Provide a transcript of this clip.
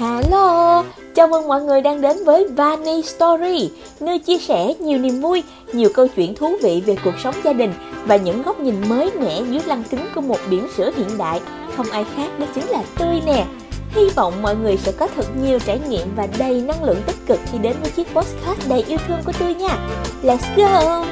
Hello, chào mừng mọi người đang đến với Vani Story, nơi chia sẻ nhiều niềm vui, nhiều câu chuyện thú vị về cuộc sống gia đình và những góc nhìn mới mẻ dưới lăng kính của một biển sữa hiện đại. Không ai khác đó chính là Tươi nè. Hy vọng mọi người sẽ có thật nhiều trải nghiệm và đầy năng lượng tích cực khi đến với chiếc postcard đầy yêu thương của tôi nha. Let's go!